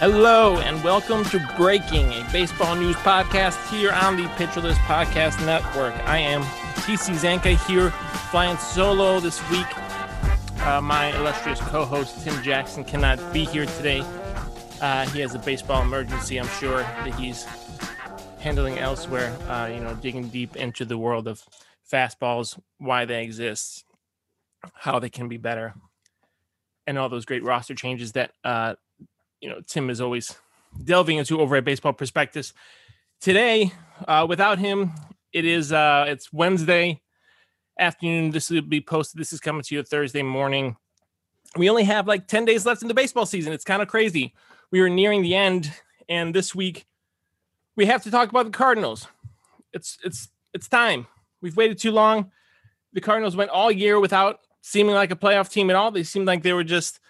Hello and welcome to Breaking, a baseball news podcast here on the Pitcher List Podcast Network. I am TC Zencka here, flying solo this week. Uh, my illustrious co-host Tim Jackson cannot be here today. Uh, he has a baseball emergency. I'm sure that he's handling elsewhere. Uh, you know, digging deep into the world of fastballs, why they exist, how they can be better, and all those great roster changes that uh, you know Tim is always delving into over at Baseball Prospectus. Today, uh, without him, it is uh, it's Wednesday afternoon. This will be posted. This is coming to you Thursday morning. We only have like 10 days left in the baseball season. It's kind of crazy. We are nearing the end, and this week we have to talk about the Cardinals. It's it's it's time. We've waited too long. The Cardinals went all year without seeming like a playoff team at all. They seemed like they were just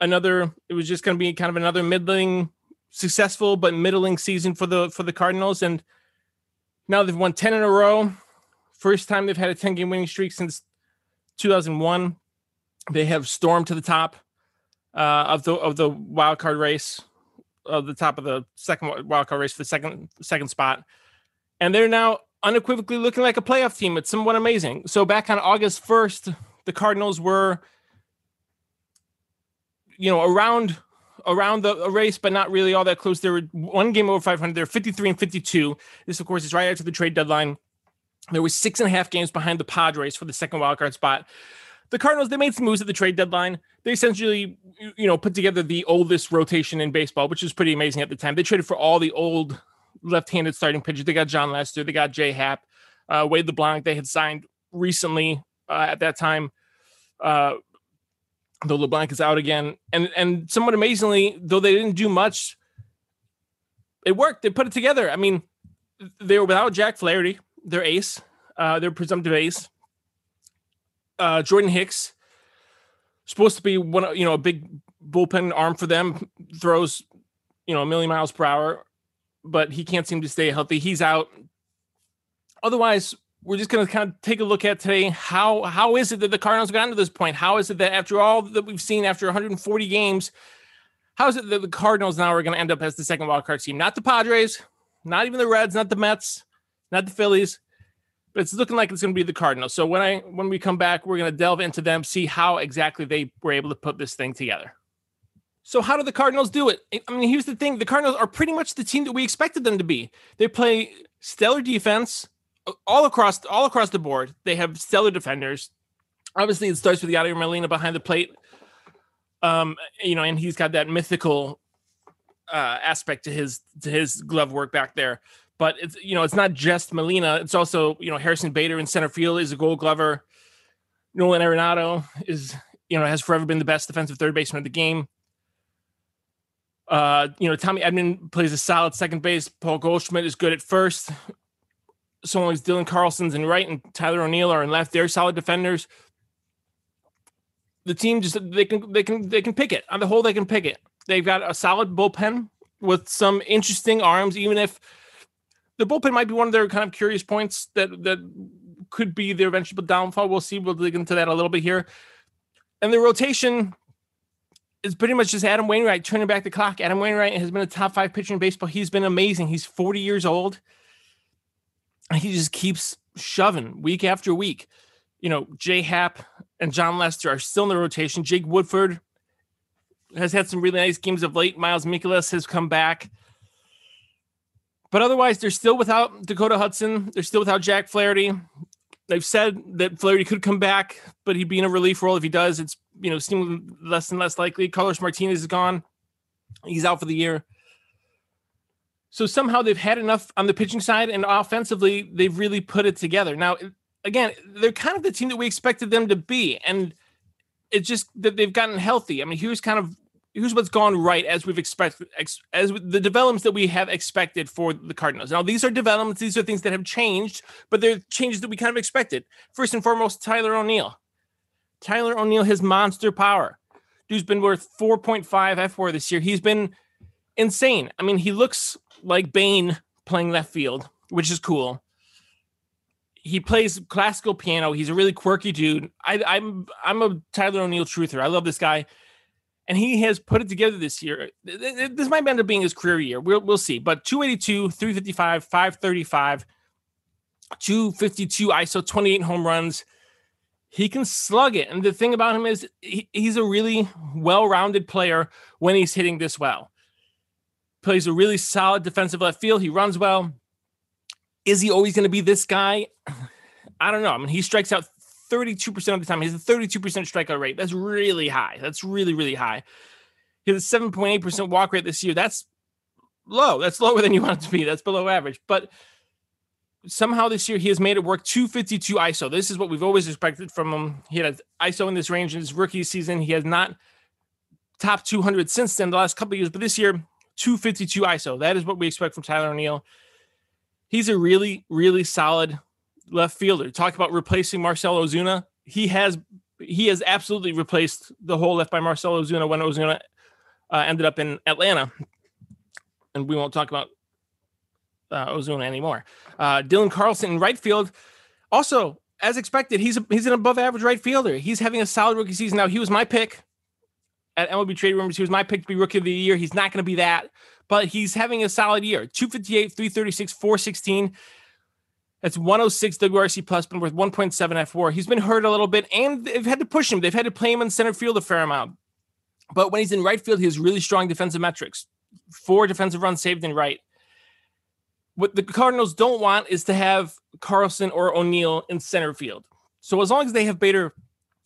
another it was just going to be kind of another middling successful but middling season for the for the Cardinals and now they've won 10 in a row. First time they've had a 10 game winning streak since 2001. They have stormed to the top uh, of the of the wild card race, of the top of the second wild card race for the second second spot, and they're now unequivocally looking like a playoff team. It's somewhat amazing. So back on August 1st, the Cardinals were you know, around around the race, but not really all that close. They were one game over 500. They're 53 and 52. This, of course, is right after the trade deadline. There was six and a half games behind the Padres for the second wildcard spot. The Cardinals, they made some moves at the trade deadline. They essentially, you know, put together the oldest rotation in baseball, which was pretty amazing at the time. They traded for all the old left-handed starting pitchers. They got Jon Lester, they got Jay Happ, uh, Wade LeBlanc. They had signed recently uh, at that time. Uh, though LeBlanc is out again. And and somewhat amazingly, though they didn't do much, it worked. They put it together. I mean, they were without Jack Flaherty, their ace, uh, their presumptive ace. Uh, Jordan Hicks, supposed to be one, you know, a big bullpen arm for them, throws, you know, a million miles per hour, but he can't seem to stay healthy. He's out. Otherwise, we're just going to kind of take a look at today how how is it that the Cardinals got to this point? How is it that after all that we've seen after 140 games, how is it that the Cardinals now are going to end up as the second wild card team? Not the Padres, not even the Reds, not the Mets, not the Phillies, but it's looking like it's going to be the Cardinals. So when I when we come back, we're going to delve into them, see how exactly they were able to put this thing together. So how do the Cardinals do it? I mean, here's the thing: the Cardinals are pretty much the team that we expected them to be. They play stellar defense all across all across the board. They have stellar defenders. Obviously, it starts with Yadier Molina behind the plate. Um, you know, and he's got that mythical uh, aspect to his to his glove work back there. But it's you know, it's not just Molina. It's also you know Harrison Bader in center field is a Gold Glover. Nolan Arenado is you know has forever been the best defensive third baseman of the game. Uh, you know, Tommy Edman plays a solid second base. Paul Goldschmidt is good at first so long as Dylan Carlson's in right and Tyler O'Neill are in left, they're solid defenders. The team just they can they can they can pick it on the whole. They can pick it. They've got a solid bullpen with some interesting arms. Even if the bullpen might be one of their kind of curious points that that could be their eventual downfall. We'll see. We'll dig into that a little bit here. And the rotation is pretty much just Adam Wainwright turning back the clock. Adam Wainwright has been a top five pitcher in baseball. He's been amazing. He's 40 years old he just keeps shoving week after week. You know, Jay Happ and John Lester are still in the rotation. Jake Woodford has had some really nice games of late. Miles Mikolas has come back. But otherwise, they're still without Dakota Hudson. They're still without Jack Flaherty. They've said that Flaherty could come back, but he'd be in a relief role. If he does, it's you know seemingly less and less likely. Carlos Martinez is gone. He's out for the year. So somehow they've had enough on the pitching side and offensively, they've really put it together. Now, again, they're kind of the team that we expected them to be. And it's just that they've gotten healthy. I mean, here's kind of here's what's gone right as we've expected as the developments that we have expected for the Cardinals. Now, these are developments, these are things that have changed, but they're changes that we kind of expected. First and foremost, Tyler O'Neill. Tyler O'Neill has monster power. Dude's been worth 4.5 fWAR this year. He's been insane. I mean, he looks like Bane playing left field, which is cool. He plays classical piano. He's a really quirky dude. I, I'm I'm a Tyler O'Neill truther. I love this guy. and he has put it together this year. This might end up being his career year. We'll, we'll see. But 282, 355, 535, 252 ISO, 28 home runs. He can slug it. And the thing about him is he, he's a really well rounded player when he's hitting this well. Plays a really solid defensive left field. He runs well. Is he always going to be this guy? I don't know. I mean, he strikes out 32% of the time. He has a 32% strikeout rate. That's really high. That's really, really high. He has a 7.8% walk rate this year. That's low. That's lower than you want it to be. That's below average. But somehow this year he has made it work 252 ISO. This is what we've always expected from him. He had ISO in this range in his rookie season. He has not top 200 since then, the last couple of years, but this year, 252 ISO. That is what we expect from Tyler O'Neill. He's a really, really solid left fielder. Talk about replacing Marcell Ozuna. He has he has absolutely replaced the hole left by Marcell Ozuna when Ozuna uh, ended up in Atlanta. And we won't talk about uh, Ozuna anymore. Uh, Dylan Carlson in right field. Also, as expected, he's a, he's an above average right fielder. He's having a solid rookie season. Now, he was my pick at MLB Trade Rumors. He was my pick to be rookie of the year. He's not going to be that, but he's having a solid year 258, 336, 416. That's 106 WRC plus, been worth 1.7 fWAR. He's been hurt a little bit, and they've had to push him. They've had to play him in center field a fair amount. But when he's in right field, he has really strong defensive metrics. Four defensive runs saved in right. What the Cardinals don't want is to have Carlson or O'Neill in center field. So as long as they have Bader,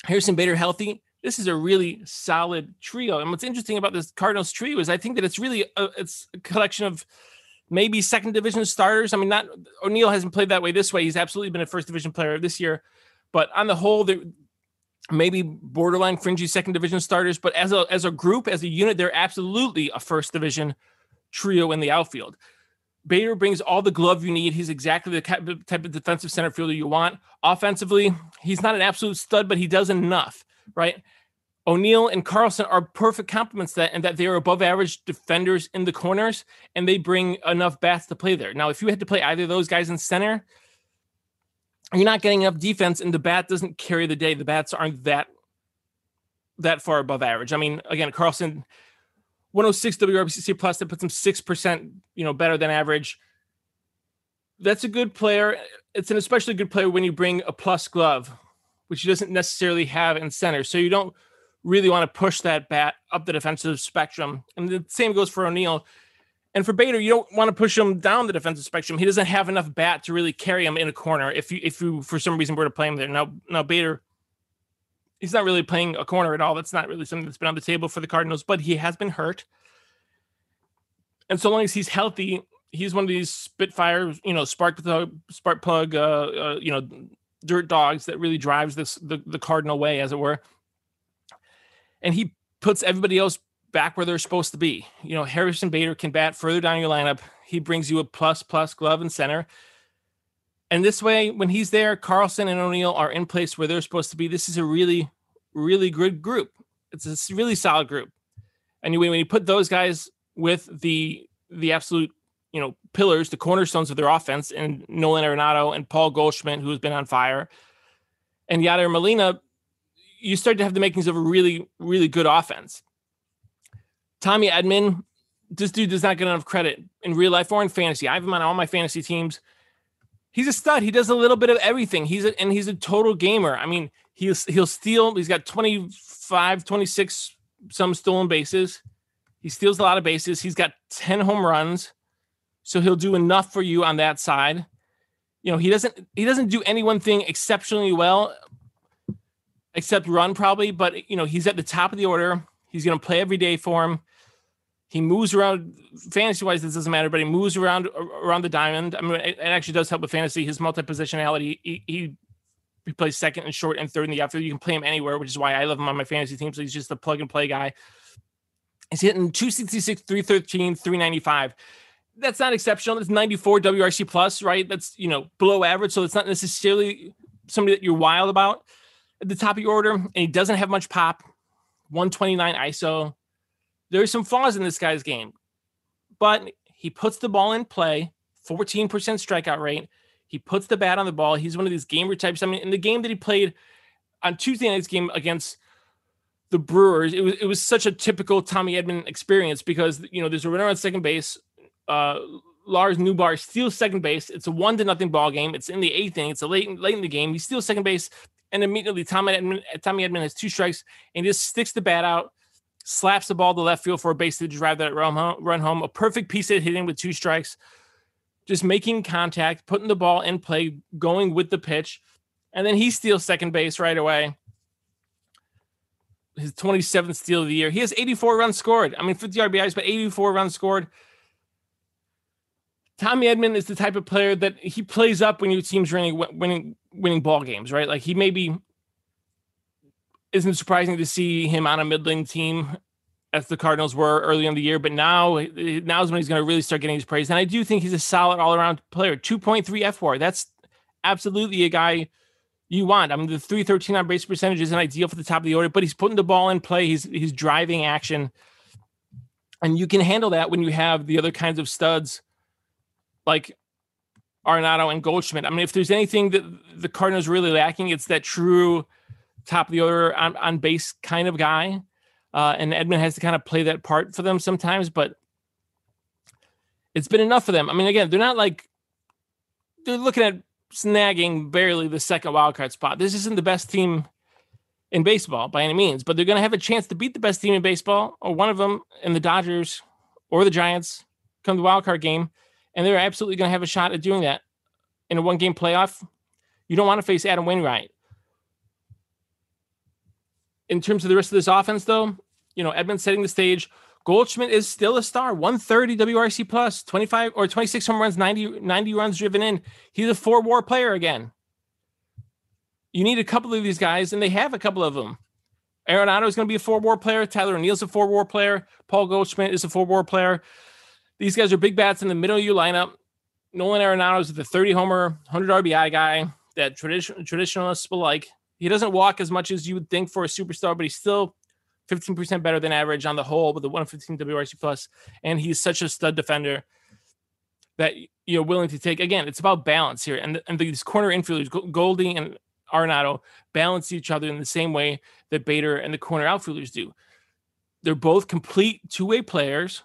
Harrison Bader healthy, this is a really solid trio. And what's interesting about this Cardinals trio is I think that it's really a, it's a collection of maybe second division starters. I mean, not O'Neill hasn't played that way this way. He's absolutely been a first division player this year, but on the whole, there maybe borderline fringy second division starters. But as a as a group, as a unit, they're absolutely a first division trio in the outfield. Bader brings all the glove you need. He's exactly the type of defensive center fielder you want. Offensively, he's not an absolute stud, but he does enough, right? O'Neill and Carlson are perfect complements that and that they are above average defenders in the corners and they bring enough bats to play there. Now, if you had to play either of those guys in center, you're not getting enough defense and the bat doesn't carry the day. The bats aren't that that far above average. I mean, again, Carlson 106 WRC plus that puts him 6%, you know, better than average. That's a good player. It's an especially good player when you bring a plus glove, which he doesn't necessarily have in center. So you don't really want to push that bat up the defensive spectrum. And the same goes for O'Neill. And for Bader, you don't want to push him down the defensive spectrum. He doesn't have enough bat to really carry him in a corner. If you if you for some reason were to play him there. Now now Bader, he's not really playing a corner at all. That's not really something that's been on the table for the Cardinals, but he has been hurt. And so long as he's healthy, he's one of these Spitfire, you know, spark plug, spark plug, uh, uh, you know, dirt dogs that really drives this the, the Cardinal way, as it were and he puts everybody else back where they're supposed to be. You know, Harrison Bader can bat further down your lineup. He brings you a plus plus glove and center. And this way, when he's there, Carlson and O'Neill are in place where they're supposed to be. This is a really, really good group. It's a really solid group. Anyway, when you put those guys with the the absolute, you know, pillars, the cornerstones of their offense, and Nolan Arenado and Paul Goldschmidt, who's been on fire, and Yadier Molina, you start to have the makings of a really, really good offense. Tommy Edman, this dude does not get enough credit in real life or in fantasy. I have him on all my fantasy teams. He's a stud. He does a little bit of everything. He's a, and he's a total gamer. I mean, he'll he'll steal. He's got 25, 26 some stolen bases. He steals a lot of bases. He's got 10 home runs. So he'll do enough for you on that side. You know, he doesn't he doesn't do any one thing exceptionally well, except run probably. But you know, he's at the top of the order. He's going to play every day for him. He moves around fantasy wise. This doesn't matter, but he moves around around the diamond. I mean, it, actually does help with fantasy. His multi positionality. He, he, he plays second and short and third in the outfield. You can play him anywhere, which is why I love him on my fantasy team. So he's just a plug and play guy. He's hitting 266, 313, 395. That's not exceptional. It's 94 WRC plus, right? That's you know below average. So it's not necessarily somebody that you're wild about at the top of your order, and he doesn't have much pop. 129 ISO. There's some flaws in this guy's game, but he puts the ball in play. 14% strikeout rate. He puts the bat on the ball. He's one of these gamer types. I mean, in the game that he played on Tuesday night's game against the Brewers, it was it was such a typical Tommy Edman experience because you know there's a runner on second base. Uh, Lars Nootbaar steals second base. It's a one to nothing ball game. It's in the eighth inning. It's a late late in the game. He steals second base, and immediately Tommy Edman Tommy Edman has two strikes and just sticks the bat out, slaps the ball to left field for a base to drive that run home. Run home. A perfect piece of hitting with two strikes, just making contact, putting the ball in play, going with the pitch, and then he steals second base right away his 27th steal of the year. He has 84 runs scored. I mean, 50 RBIs, but 84 runs scored. Tommy Edman is the type of player that he plays up when your team's winning winning winning ball games, right? Like he maybe isn't surprising to see him on a middling team as the Cardinals were early in the year, but now now's when he's going to really start getting his praise. And I do think he's a solid all around player. 2.3 fWAR. That's absolutely a guy you want. I mean, the 313 on base percentage isn't ideal for the top of the order, but he's putting the ball in play. He's he's driving action. And you can handle that when you have the other kinds of studs like Arenado and Goldschmidt. I mean, if there's anything that the Cardinals really lacking, it's that true top of the order on, on base kind of guy. Uh, and Edman has to kind of play that part for them sometimes, but it's been enough for them. I mean, again, they're not like they're looking at snagging barely the second wildcard spot. This isn't the best team in baseball by any means, but they're going to have a chance to beat the best team in baseball, or one of them in the Dodgers or the Giants come the wildcard game, and they're absolutely going to have a shot at doing that in a one game playoff. You don't want to face Adam Wainwright. In terms of the rest of this offense, though, you know, Edman's setting the stage. Goldschmidt is still a star, 130 WRC plus, 25 or 26 home runs, 90, 90 runs driven in. He's a four war player again. You need a couple of these guys, and they have a couple of them. Aaron Arenado is going to be a four war player. Tyler O'Neill's a four war player. Paul Goldschmidt is a four war player. These guys are big bats in the middle of your lineup. Nolan Arenado is the 30 homer, 100 RBI guy that tradition, traditionalists will like. He doesn't walk as much as you would think for a superstar, but he's still 15% better than average on the whole with the 115 WRC plus. and he's such a stud defender that you're willing to take. Again, it's about balance here, and and these corner infielders, Goldie and Arenado, balance each other in the same way that Bader and the corner outfielders do. They're both complete two-way players,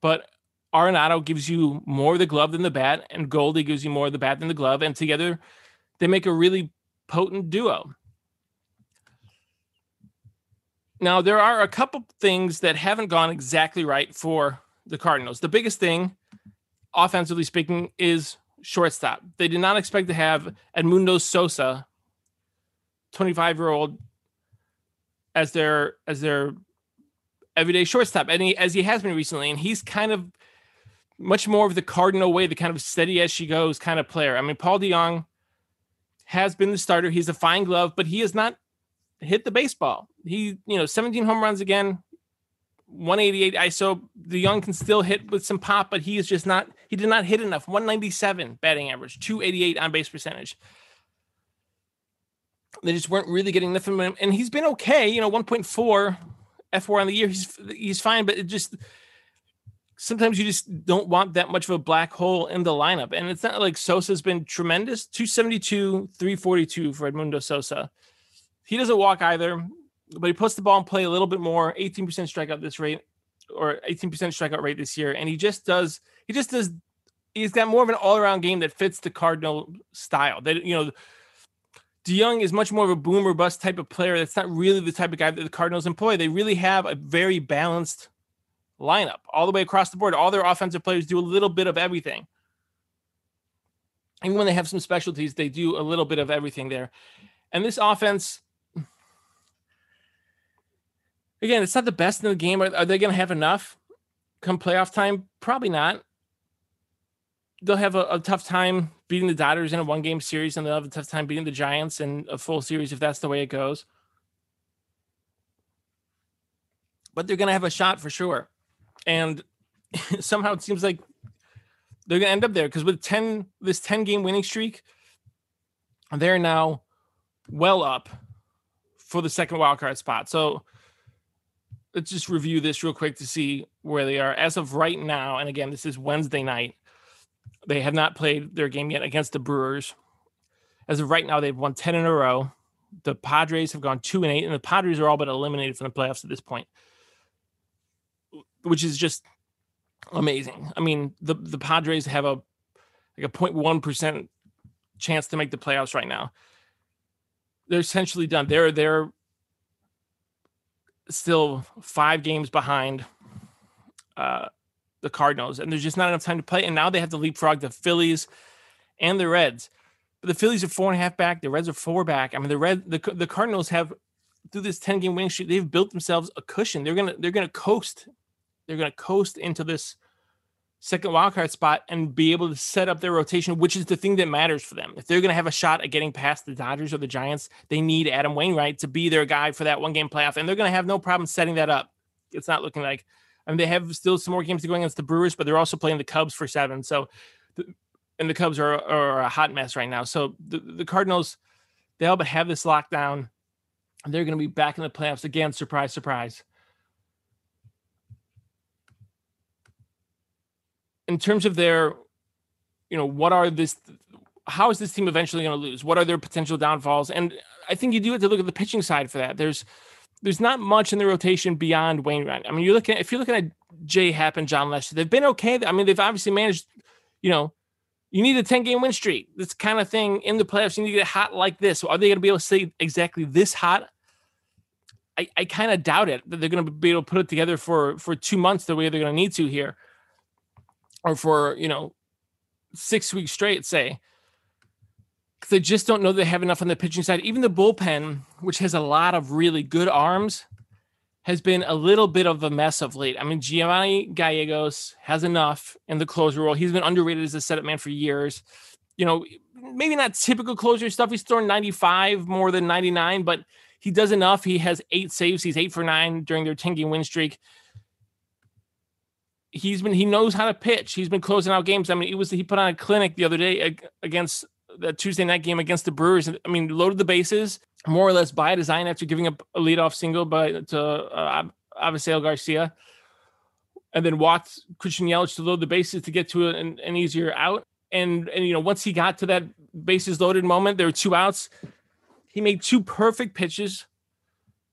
but Arenado gives you more of the glove than the bat, and Goldie gives you more of the bat than the glove, and together they make a really potent duo. Now, there are a couple things that haven't gone exactly right for the Cardinals. The biggest thing, offensively speaking, is shortstop. They did not expect to have Edmundo Sosa, 25 year old, as their as their everyday shortstop, and he, as he has been recently, and he's kind of much more of the Cardinal way, the kind of steady as she goes kind of player. I mean, Paul DeJong has been the starter. He's a fine glove, but he has not hit the baseball. He, you know, 17 home runs again, 188 ISO. DeJong can still hit with some pop, but he is just not, he did not hit enough. 197 batting average, 288 on base percentage. They just weren't really getting enough him. And he's been okay, you know, 1.4 fWAR on the year. He's he's fine, but it just sometimes you just don't want that much of a black hole in the lineup. And it's not like Sosa's been tremendous. 272, 342 for Edmundo Sosa. He doesn't walk either, but he puts the ball in play a little bit more. 18% strikeout this rate or 18% strikeout rate this year. And he just does, he just does, he's got more of an all around game that fits the Cardinal style. That, you know, DeJong is much more of a boomer bust type of player. That's not really the type of guy that the Cardinals employ. They really have a very balanced lineup all the way across the board. All their offensive players do a little bit of everything. Even when they have some specialties, they do a little bit of everything there. And this offense, again, it's not the best in the game. Are, are they going to have enough come playoff time? Probably not. They'll have a, a, tough time beating the Dodgers in a one game series, and they'll have a tough time beating the Giants in a full series if that's the way it goes. But they're going to have a shot for sure. And somehow it seems like they're going to end up there because with 10, this 10 game winning streak, they're now well up for the second wild card spot. So let's just review this real quick to see where they are as of right now. And again, this is Wednesday night. They have not played their game yet against the Brewers. As of right now, they've won 10 in a row. The Padres have gone two and eight, and the Padres are all but eliminated from the playoffs at this point, which is just amazing. I mean, the the Padres have a like a 0.1 percent chance to make the playoffs right now. They're essentially done. They're they're still five games behind uh, the Cardinals, and there's just not enough time to play. And now they have to leapfrog the Phillies and the Reds. But the Phillies are four and a half back. The Reds are four back. I mean, the Red the, the Cardinals have through this 10 game winning streak, they've built themselves a cushion. They're gonna they're gonna coast. They're gonna coast into this second wildcard spot and be able to set up their rotation, which is the thing that matters for them. If they're going to have a shot at getting past the Dodgers or the Giants, they need Adam Wainwright to be their guy for that one game playoff. And they're going to have no problem setting that up. It's not looking like, I mean, they have still some more games to go against the Brewers, but they're also playing the Cubs for seven. So, and the Cubs are, are a hot mess right now. So the, the Cardinals, they all but have this lockdown. And they're going to be back in the playoffs again. Surprise, surprise. In terms of their, you know, what are this, how is this team eventually going to lose? What are their potential downfalls? And I think you do have to look at the pitching side for that. There's, there's not much in the rotation beyond Wainwright. I mean, you're looking if you're looking at Jay Happ and Jon Lester, they've been okay. I mean, they've obviously managed, you know, you need a 10 game win streak. This kind of thing in the playoffs, you need to get hot like this. So Are they going to be able to stay exactly this hot? I, I kind of doubt it that they're going to be able to put it together for for two months the way they're going to need to here or for you know six weeks straight, say, they just don't know they have enough on the pitching side. Even the bullpen, which has a lot of really good arms, has been a little bit of a mess of late. I mean, Giovanni Gallegos has enough in the closer role. He's been underrated as a setup man for years. You know, maybe not typical closer stuff. He's throwing 95 more than 99, but he does enough. He has eight saves. He's eight for nine during their 10 game win streak he's been he knows how to pitch. He's been closing out games. I mean, it was he put on a clinic the other day against the Tuesday night game against the Brewers. I mean, loaded the bases more or less by design after giving up a leadoff single by to uh, Avisail Garcia, and then walked Christian Yelich to load the bases to get to an, an easier out. And and you know once he got to that bases loaded moment, there were two outs. He made two perfect pitches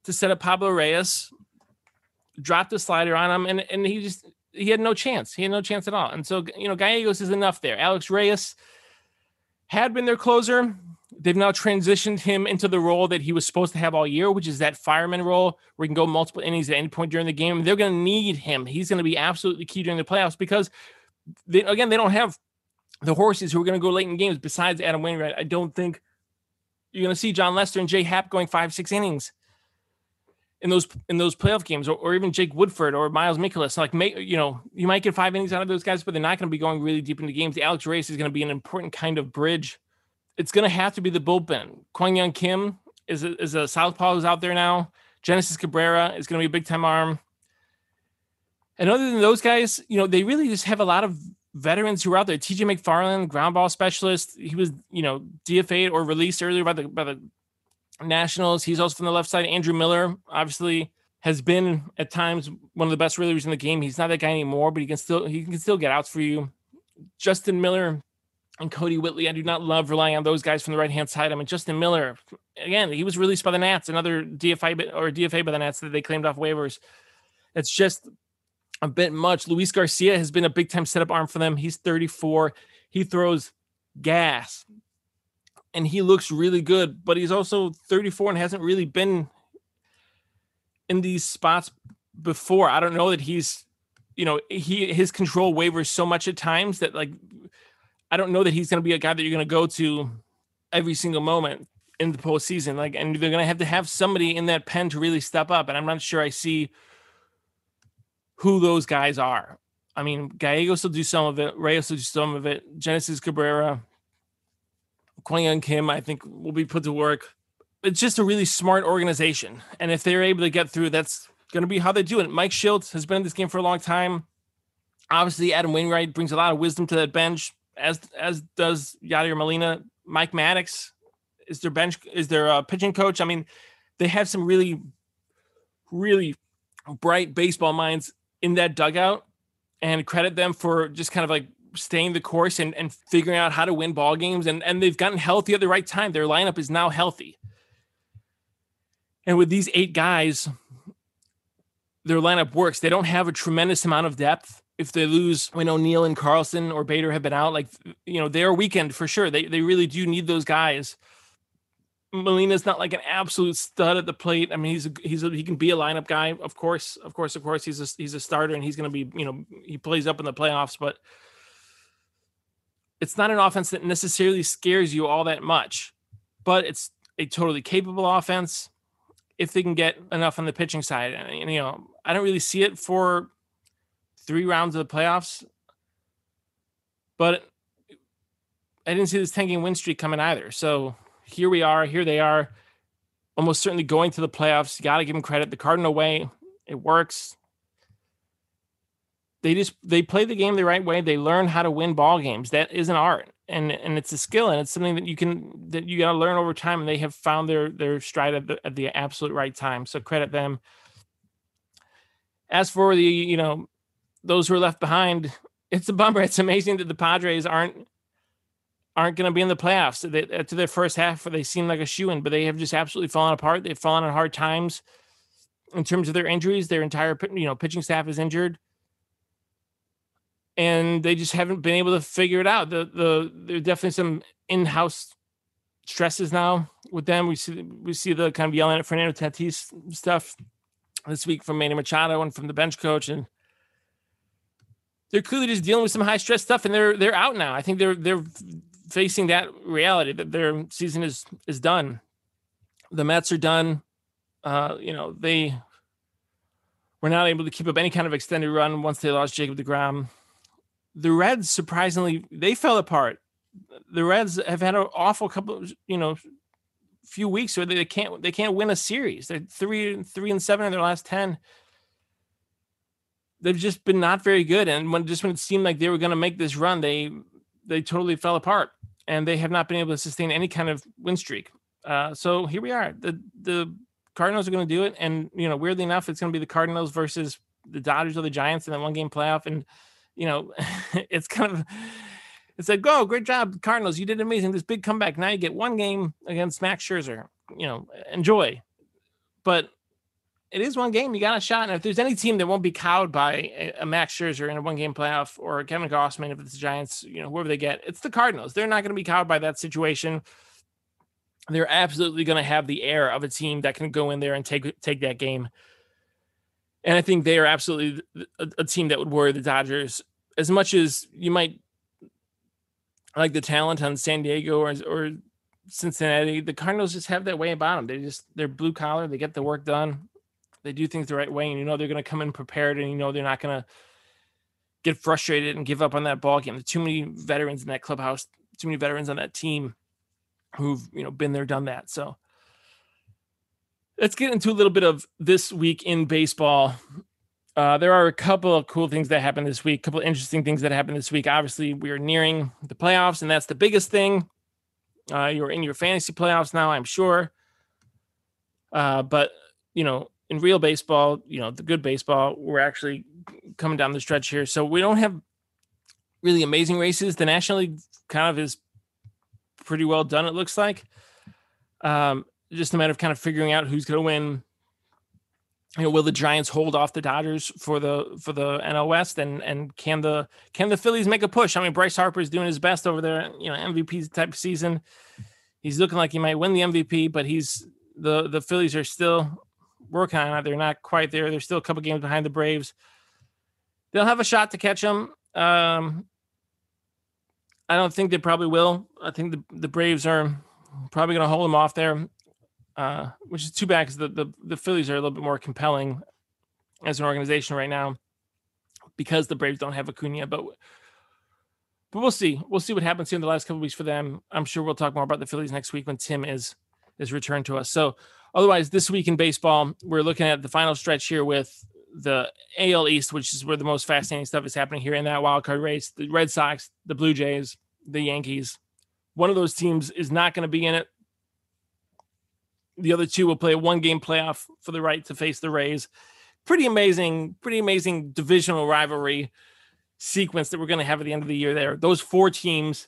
to set up Pablo Reyes, dropped a slider on him, and and he just he had no chance. He had no chance at all. And so, you know, Gallegos is enough there. Alex Reyes had been their closer. They've now transitioned him into the role that he was supposed to have all year, which is that fireman role where he can go multiple innings at any point during the game. They're going to need him. He's going to be absolutely key during the playoffs because, they, again, they don't have the horses who are going to go late in games besides Adam Wainwright. I don't think you're going to see Jon Lester and Jay Happ going five, six innings in those in those playoff games, or, or even Jake Woodford or Miles Mikolas. Like, may, you know, you might get five innings out of those guys, but they're not going to be going really deep into games. Alex Reyes is going to be an important kind of bridge. It's going to have to be the bullpen. Kwang Hyun Kim is a, is a southpaw who's out there now. Genesis Cabrera is going to be a big time arm. And other than those guys, you know, they really just have a lot of veterans who are out there. TJ McFarland, ground ball specialist. He was, you know, DFA'd or released earlier by the by the Nationals. He's also from the left side. Andrew Miller, obviously, has been at times one of the best relievers in the game. He's not that guy anymore, but he can still he can still get outs for you. Justin Miller and Kodi Whitley. I do not love relying on those guys from the right hand side. I mean, Justin Miller, again, he was released by the Nats, another DFA or DFA by the Nats that they claimed off waivers. It's just a bit much. Luis Garcia has been a big time setup arm for them. He's 34. He throws gas and he looks really good, but he's also 34 and hasn't really been in these spots before. I don't know that he's, you know, he his control wavers so much at times that like I don't know that he's going to be a guy that you're going to go to every single moment in the postseason. Like, and they're going to have to have somebody in that pen to really step up. And I'm not sure I see who those guys are. I mean, Gallegos will do some of it. Reyes will do some of it. Genesis Cabrera, Kwang Hyun Kim, I think, will be put to work. It's just a really smart organization. And if they're able to get through, that's going to be how they do it. Mike Shildt has been in this game for a long time. Obviously, Adam Wainwright brings a lot of wisdom to that bench, as as does Yadier Molina. Mike Maddux is their bench, is their uh, pitching coach. I mean, they have some really, really bright baseball minds in that dugout and credit them for just kind of like staying the course and, and figuring out how to win ball games and, and they've gotten healthy at the right time. Their lineup is now healthy. And with these eight guys, their lineup works. They don't have a tremendous amount of depth. If they lose when O'Neill and Carlson or Bader have been out, like you know, they're weakened for sure. They they really do need those guys. Molina's not like an absolute stud at the plate. I mean, he's a, he's a, he can be a lineup guy, of course, of course, of course. He's a he's a starter and he's going to be you know he plays up in the playoffs, but it's not an offense that necessarily scares you all that much. But it's a totally capable offense if they can get enough on the pitching side. And, you know, I don't really see it for three rounds of the playoffs, but I didn't see this 10 game win streak coming either. So here we are. Here they are, almost certainly going to the playoffs. You got to give them credit. The Cardinal way, it works. They just they play the game the right way. They learn how to win ball games. That is an art and and it's a skill and it's something that you can that you got to learn over time and they have found their their stride at the, at the absolute right time. So credit them. As for the you know those who are left behind it's a bummer. It's amazing that the padres aren't aren't going to be in the playoffs. They, uh, to their first half where they seem like a shoe in but they have just absolutely fallen apart. They've fallen on hard times in terms of their injuries. Their entire you know pitching staff is injured and they just haven't been able to figure it out. The the there's definitely some in-house stresses now with them. We see we see the kind of yelling at Fernando Tatis stuff this week from Manny Machado and from the bench coach, and they're clearly just dealing with some high stress stuff, and they're they're out now. I think they're they're facing that reality that their season is is done. The Mets are done. Uh, you know they were not able to keep up any kind of extended run once they lost Jacob deGrom the Reds surprisingly they fell apart. The Reds have had an awful couple, you know, few weeks where they can't they can't win a series. They're three three and seven in their last ten. They've just been not very good, and when just when it seemed like they were going to make this run, they they totally fell apart, and they have not been able to sustain any kind of win streak. Uh, so here we are. The the Cardinals are going to do it, and you know, weirdly enough, it's going to be the Cardinals versus the Dodgers or the Giants in that one game playoff, and you know, it's kind of it's like, oh, great job, Cardinals. You did amazing. This big comeback. Now you get one game against Max Scherzer. You know, enjoy. But it is one game. You got a shot. And if there's any team that won't be cowed by a Max Scherzer in a one game playoff or Kevin Gausman, if it's the Giants, you know, whoever they get, it's the Cardinals. They're not going to be cowed by that situation. They're absolutely going to have the air of a team that can go in there and take take that game and I think they are absolutely a, a, team that would worry the Dodgers as much as you might like the talent on San Diego or, or Cincinnati. The Cardinals just have that way about them. They just they're blue collar. They get the work done. They do things the right way, and you know they're going to come in prepared, and you know they're not going to get frustrated and give up on that ball game. There's too many veterans in that clubhouse. Too many veterans on that team who've you know been there, done that. So let's get into a little bit of this week in baseball. Uh, there are a couple of cool things that happened this week, a couple of interesting things that happened this week. Obviously, we are nearing the playoffs, and that's the biggest thing. Uh, you're in your fantasy playoffs now, I'm sure. Uh, but you know, in real baseball, you know, the good baseball, we're actually coming down the stretch here. So we don't have really amazing races. The National League kind of is pretty well done, it looks like. Um, just a matter of kind of figuring out who's going to win. You know, will the Giants hold off the Dodgers for the for the NL West, and and can the can the Phillies make a push? I mean, Bryce Harper is doing his best over there. You know, MVP type season. He's looking like he might win the MVP, but he's the the Phillies are still working on it. They're not quite there. They're still a couple games behind the Braves. They'll have a shot to catch them. Um, I don't think they probably will. I think the the Braves are probably going to hold them off there uh, which is too bad because the, the the Phillies are a little bit more compelling as an organization right now because the Braves don't have Acuna. But but we'll see. We'll see what happens here in the last couple weeks for them. I'm sure we'll talk more about the Phillies next week when Tim is is returned to us. So otherwise, this week in baseball, we're looking at the final stretch here with the AL East, which is where the most fascinating stuff is happening here in that wild card race. The Red Sox, the Blue Jays, the Yankees. One of those teams is not going to be in it the other two will play a one game playoff for the right to face the Rays. Pretty amazing, pretty amazing divisional rivalry sequence that we're going to have at the end of the year there. Those four teams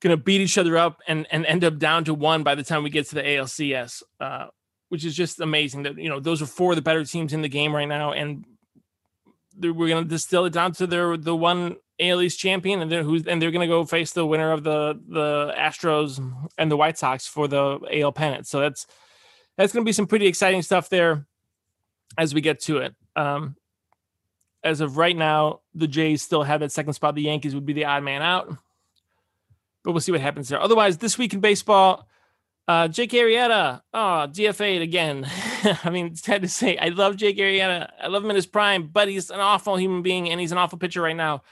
going to beat each other up and, and end up down to one by the time we get to the ALCS. Uh, which is just amazing that you know those are four of the better teams in the game right now, and we're going to distill it down to their the one AL East champion, and they're who's and they're going to go face the winner of the the Astros and the White Sox for the AL pennant. So that's that's going to be some pretty exciting stuff there as we get to it. Um, as of right now, the Jays still have that second spot. The Yankees would be the odd man out, but we'll see what happens there. Otherwise, this week in baseball, uh, Jake Arrieta, oh, DFA'd again. I mean, it's sad to say. I love Jake Arrieta. I love him in his prime, but he's an awful human being and he's an awful pitcher right now.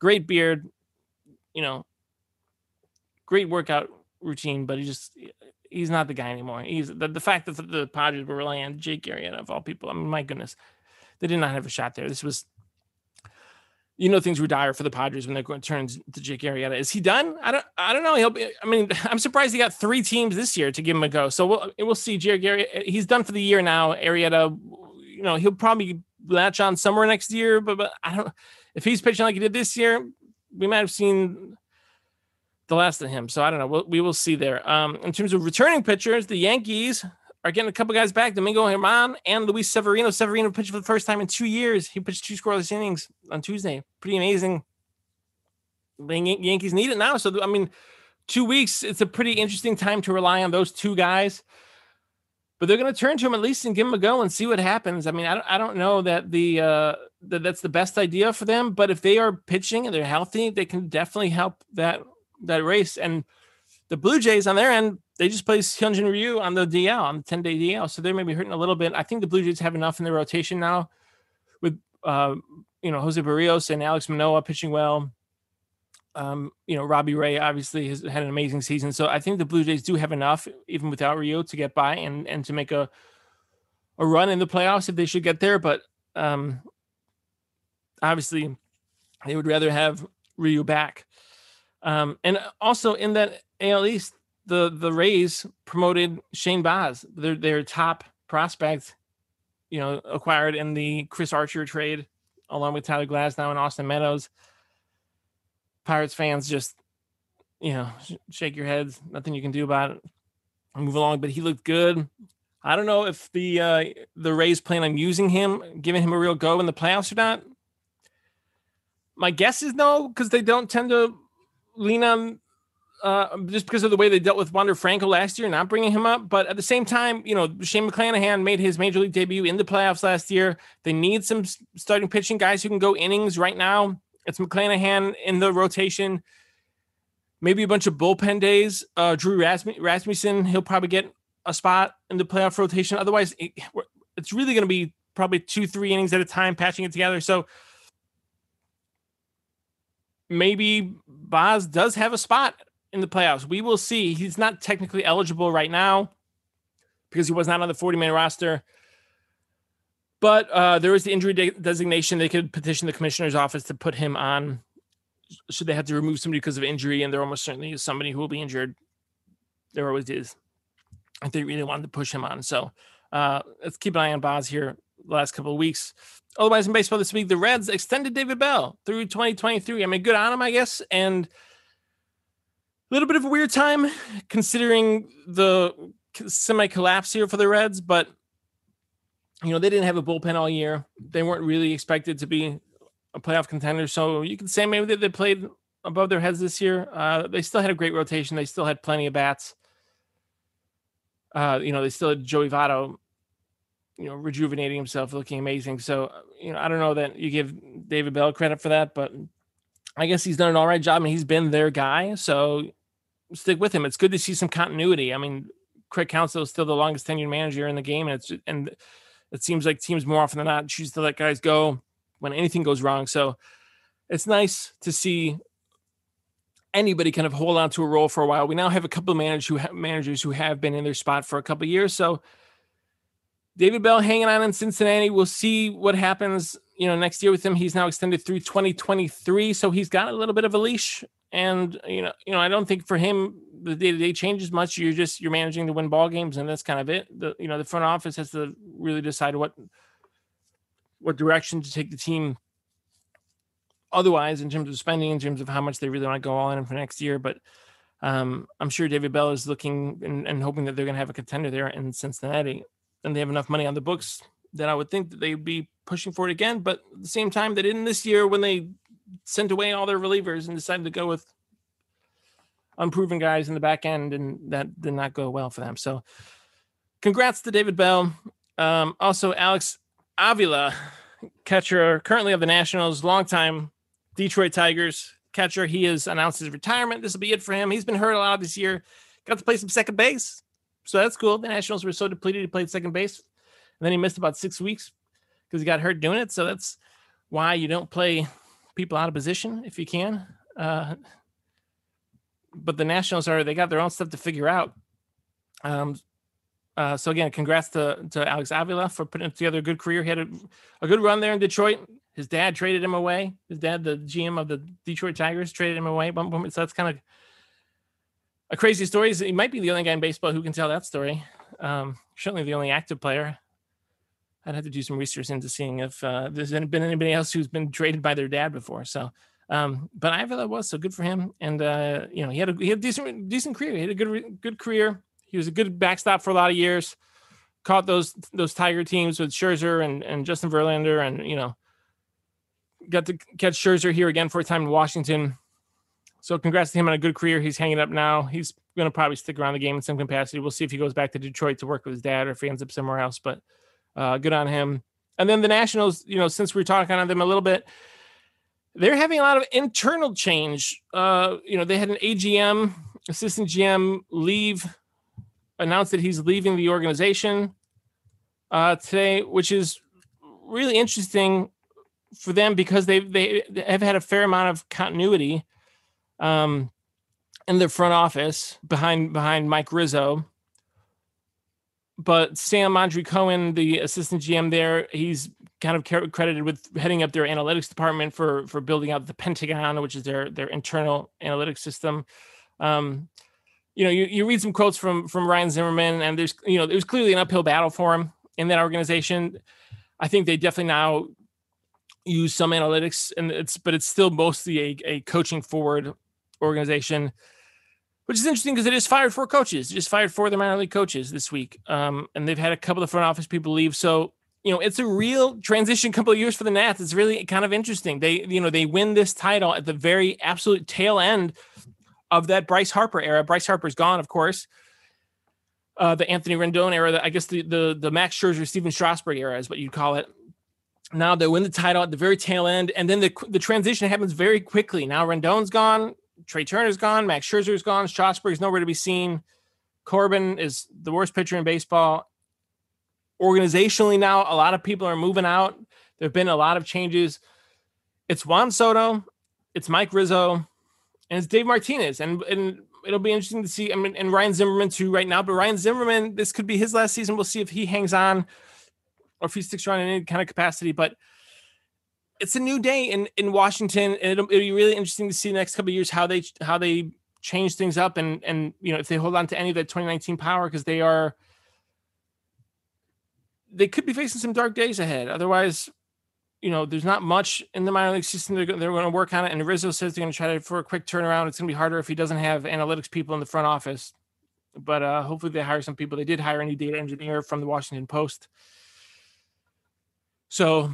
Great beard, you know, great workout routine, but he just he's not the guy anymore. He's the, the fact that the, the Padres were relying on Jake Arrieta of all people. I mean, my goodness, they did not have a shot there. This was you know things were dire for the Padres when they're going to turn to Jake Arrieta. Is he done? I don't. I don't know. He'll be. I mean, I'm surprised he got three teams this year to give him a go. So we'll we'll see. Jake Arrieta. He's done for the year now. Arrieta. You know he'll probably latch on somewhere next year. But but I don't. If he's pitching like he did this year, we might have seen the last of him. So I don't know. We'll, we will see there. Um, in terms of returning pitchers, the Yankees are getting a couple guys back. Domingo German and Luis Severino. Severino pitched for the first time in two years. He pitched two scoreless innings on Tuesday. Pretty amazing. The Yankees need it now. So I mean, two weeks. It's a pretty interesting time to rely on those two guys. But they're going to turn to him at least and give him a go and see what happens. I mean, I don't, I don't know that the uh, that that's the best idea for them. But if they are pitching and they're healthy, they can definitely help that that race. And the Blue Jays on their end, they just placed Hyunjin Ryu on the DL on the 10 day DL. So they're maybe hurting a little bit. I think the Blue Jays have enough in their rotation now with, uh, you know, Jose Berrios and Alek Manoah pitching well. Um, you know, Robbie Ray obviously has had an amazing season. So I think the Blue Jays do have enough, even without Ryu, to get by and, and to make a, a run in the playoffs if they should get there. But um, obviously, they would rather have Ryu back. Um, and also in that AL East, the the Rays promoted Shane Baz, their their top prospect, you know, acquired in the Chris Archer trade, along with Tyler Glasnow and Austin Meadows. Pirates fans just, you know, shake your heads. Nothing you can do about it. Move along, but he looked good. I don't know if the uh, the Rays plan on using him, giving him a real go in the playoffs or not. My guess is no, because they don't tend to lean on uh, just because of the way they dealt with Wander Franco last year, not bringing him up. But at the same time, you know, Shane McClanahan made his major league debut in the playoffs last year. They need some starting pitching guys who can go innings right now. It's McClanahan in the rotation. Maybe a bunch of bullpen days. Uh, Drew Rasmussen, he'll probably get a spot in the playoff rotation. Otherwise, it, it's really going to be probably two, three innings at a time, patching it together. So maybe Baz does have a spot in the playoffs. We will see. He's not technically eligible right now because he was not on the 40 man roster. But uh, there is the injury de- designation. They could petition the commissioner's office to put him on. Should they have to remove somebody because of injury, and there almost certainly is somebody who will be injured. There always is. If they really wanted to push him on, so uh, let's keep an eye on Baz here the last couple of weeks. Otherwise, in baseball this week, the Reds extended David Bell through 2023. I mean, good on him, I guess, and a little bit of a weird time considering the semi collapse here for the Reds, but you know, they didn't have a bullpen all year. They weren't really expected to be a playoff contender. So you can say maybe that they played above their heads this year. Uh, they still had a great rotation. They still had plenty of bats. Uh, you know, they still had Joey Votto, you know, rejuvenating himself, looking amazing. So, uh, you know, I don't know that you give David Bell credit for that, but I guess he's done an all right job and he's been their guy. So stick with him. It's good to see some continuity. I mean, Craig Counsell is still the longest tenured manager in the game, and it's and it seems like teams more often than not choose to let guys go when anything goes wrong. So it's nice to see anybody kind of hold on to a role for a while. We now have a couple of managers who have, managers who have been in their spot for a couple years. So David Bell hanging on in Cincinnati. We'll see what happens, you know, next year with him. He's now extended through 2023, so he's got a little bit of a leash and you know, you know, I don't think for him the day to day changes much. You're just you're managing to win ball games, and that's kind of it. The you know the front office has to really decide what what direction to take the team. Otherwise, in terms of spending, in terms of how much they really want to go all in for next year, but um, I'm sure David Bell is looking and, and hoping that they're going to have a contender there in Cincinnati, and they have enough money on the books that I would think that they'd be pushing for it again. But at the same time, they didn't this year when they sent away all their relievers and decided to go with unproven guys in the back end, and that did not go well for them. So, congrats to David Bell. Um, also, Alex Avila, catcher currently of the Nationals, longtime Detroit Tigers catcher. He has announced his retirement. This will be it for him. He's been hurt a lot this year. Got to play some second base. So that's cool. The Nationals were so depleted. He played second base. And then he missed about six weeks because he got hurt doing it. So that's why you don't play people out of position if you can. Uh, but the Nationals are, they got their own stuff to figure out. Um, uh, so again, congrats to, to Alex Avila for putting together a good career. He had a, a good run there in Detroit. His dad traded him away. His dad, the GM of the Detroit Tigers, traded him away. So that's kind of a crazy story. He might be the only guy in baseball who can tell that story. Um, certainly the only active player. I'd have to do some research into seeing if uh, there's been anybody else who's been traded by their dad before. So, um, but Avila was so good for him, and uh, you know he had a he had decent decent career. He had a good good career. He was a good backstop for a lot of years. Caught those those Tiger teams with Scherzer and and Justin Verlander, and you know got to catch Scherzer here again for a time in Washington. So congrats to him on a good career. He's hanging up now. He's going to probably stick around the game in some capacity. We'll see if he goes back to Detroit to work with his dad or if he ends up somewhere else. But uh, good on him. And then the Nationals, you know, since we're talking on them a little bit, they're having a lot of internal change. Uh, you know, they had an AGM, assistant GM, leave, announced that he's leaving the organization uh, today, which is really interesting for them because they they have had a fair amount of continuity um, in the front office behind behind Mike Rizzo. But Sam Mondry Cohen, the assistant GM there, he's kind of credited with heading up their analytics department for for building out the Pentagon, which is their their internal analytics system. Um, you know, you, you read some quotes from from Ryan Zimmerman, and there's you know there's clearly an uphill battle for him in that organization. I think they definitely now use some analytics, and it's but it's still mostly a, a coaching forward organization, which is interesting because it is fired four coaches. It just fired four of the minor league coaches this week, um, and they've had a couple of front office people leave. So you know, it's a real transition couple of years for the Nats. It's really kind of interesting. They, you know, they win this title at the very absolute tail end of that Bryce Harper era. Bryce Harper's gone, of course. Uh, the Anthony Rendon era, I guess the the the Max Scherzer, Stephen Strasburg era is what you'd call it now they win the title at the very tail end, and then the the transition happens very quickly. Now Rendon's gone, Trea Turner's gone, Max Scherzer's gone, Strasburg's nowhere to be seen. Corbin is the worst pitcher in baseball. Organizationally, now a lot of people are moving out. There have been a lot of changes. It's Juan Soto, it's Mike Rizzo, and it's Dave Martinez. And and it'll be interesting to see. I mean, and Ryan Zimmerman too right now. But Ryan Zimmerman, this could be his last season. We'll see if he hangs on or if he sticks around in any kind of capacity. But it's a new day in in Washington, and it'll, it'll be really interesting to see the next couple years how they how they change things up and and you know if they hold on to any of that 2019 power because they are they could be facing some dark days ahead. Otherwise, you know, there's not much in the minor league system. They're, they're going to work on it. And Rizzo says they're going to try to for a quick turnaround. It's going to be harder if he doesn't have analytics people in the front office. But uh, hopefully they hire some people. They did hire a new data engineer from the Washington Post so,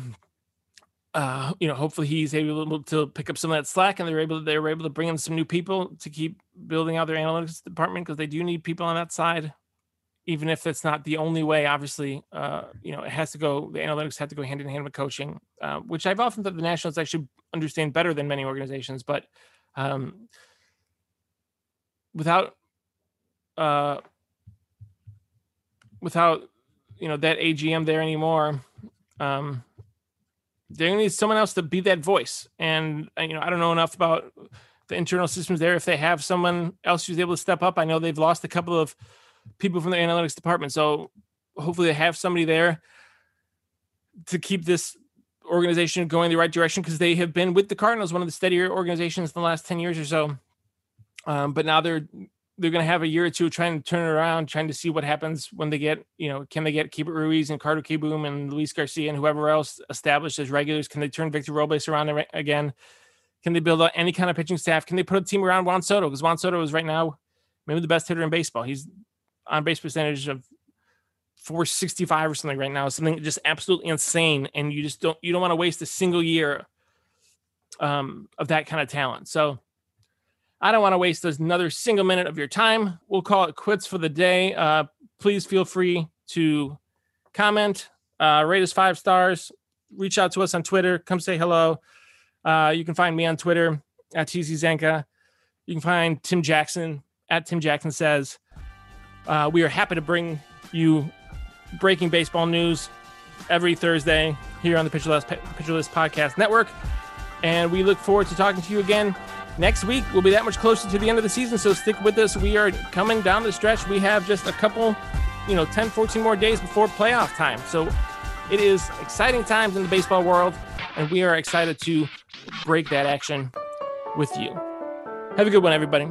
uh, you know, hopefully he's able to pick up some of that slack, and they're able they were able to bring in some new people to keep building out their analytics department because they do need people on that side, even if it's not the only way. Obviously, uh, you know, it has to go. The analytics have to go hand in hand with coaching, uh, which I've often thought the Nationals actually understand better than many organizations, but um, without uh, without you know that AGM there anymore um, they need someone else to be that voice. And uh, you know, I don't know enough about the internal systems there. If they have someone else who's able to step up, I know they've lost a couple of people from the analytics department. So hopefully they have somebody there to keep this organization going the right direction because they have been with the Cardinals, one of the steadier organizations in the last 10 years or so. Um, but now they're they're going to have a year or two trying to turn it around, trying to see what happens when they get, you know, can they get Keibert Ruiz and Carter Kieboom and Luis Garcia and whoever else established as regulars? Can they turn Victor Robles around again? Can they build out any kind of pitching staff? Can they put a team around Juan Soto? Because Juan Soto is right now maybe the best hitter in baseball. He's on base percentage of 465 or something right now, something just absolutely insane. And you just don't you don't want to waste a single year um, of that kind of talent. So I don't want to waste another single minute of your time. We'll call it quits for the day. Uh, please feel free to comment, uh, rate us five stars, reach out to us on Twitter, come say hello. Uh, you can find me on Twitter at TC Zencka. You can find Tim Jackson at Tim Jackson Says. Uh, we are happy to bring you breaking baseball news every Thursday here on the Pitcher List, Pitcher List Podcast Network. And we look forward to talking to you again next week. We'll be that much closer to the end of the season, so stick with us. We are coming down the stretch. We have just a couple, you know, 10, 14 more days before playoff time. So it is exciting times in the baseball world, and we are excited to break that action with you. Have a good one, everybody.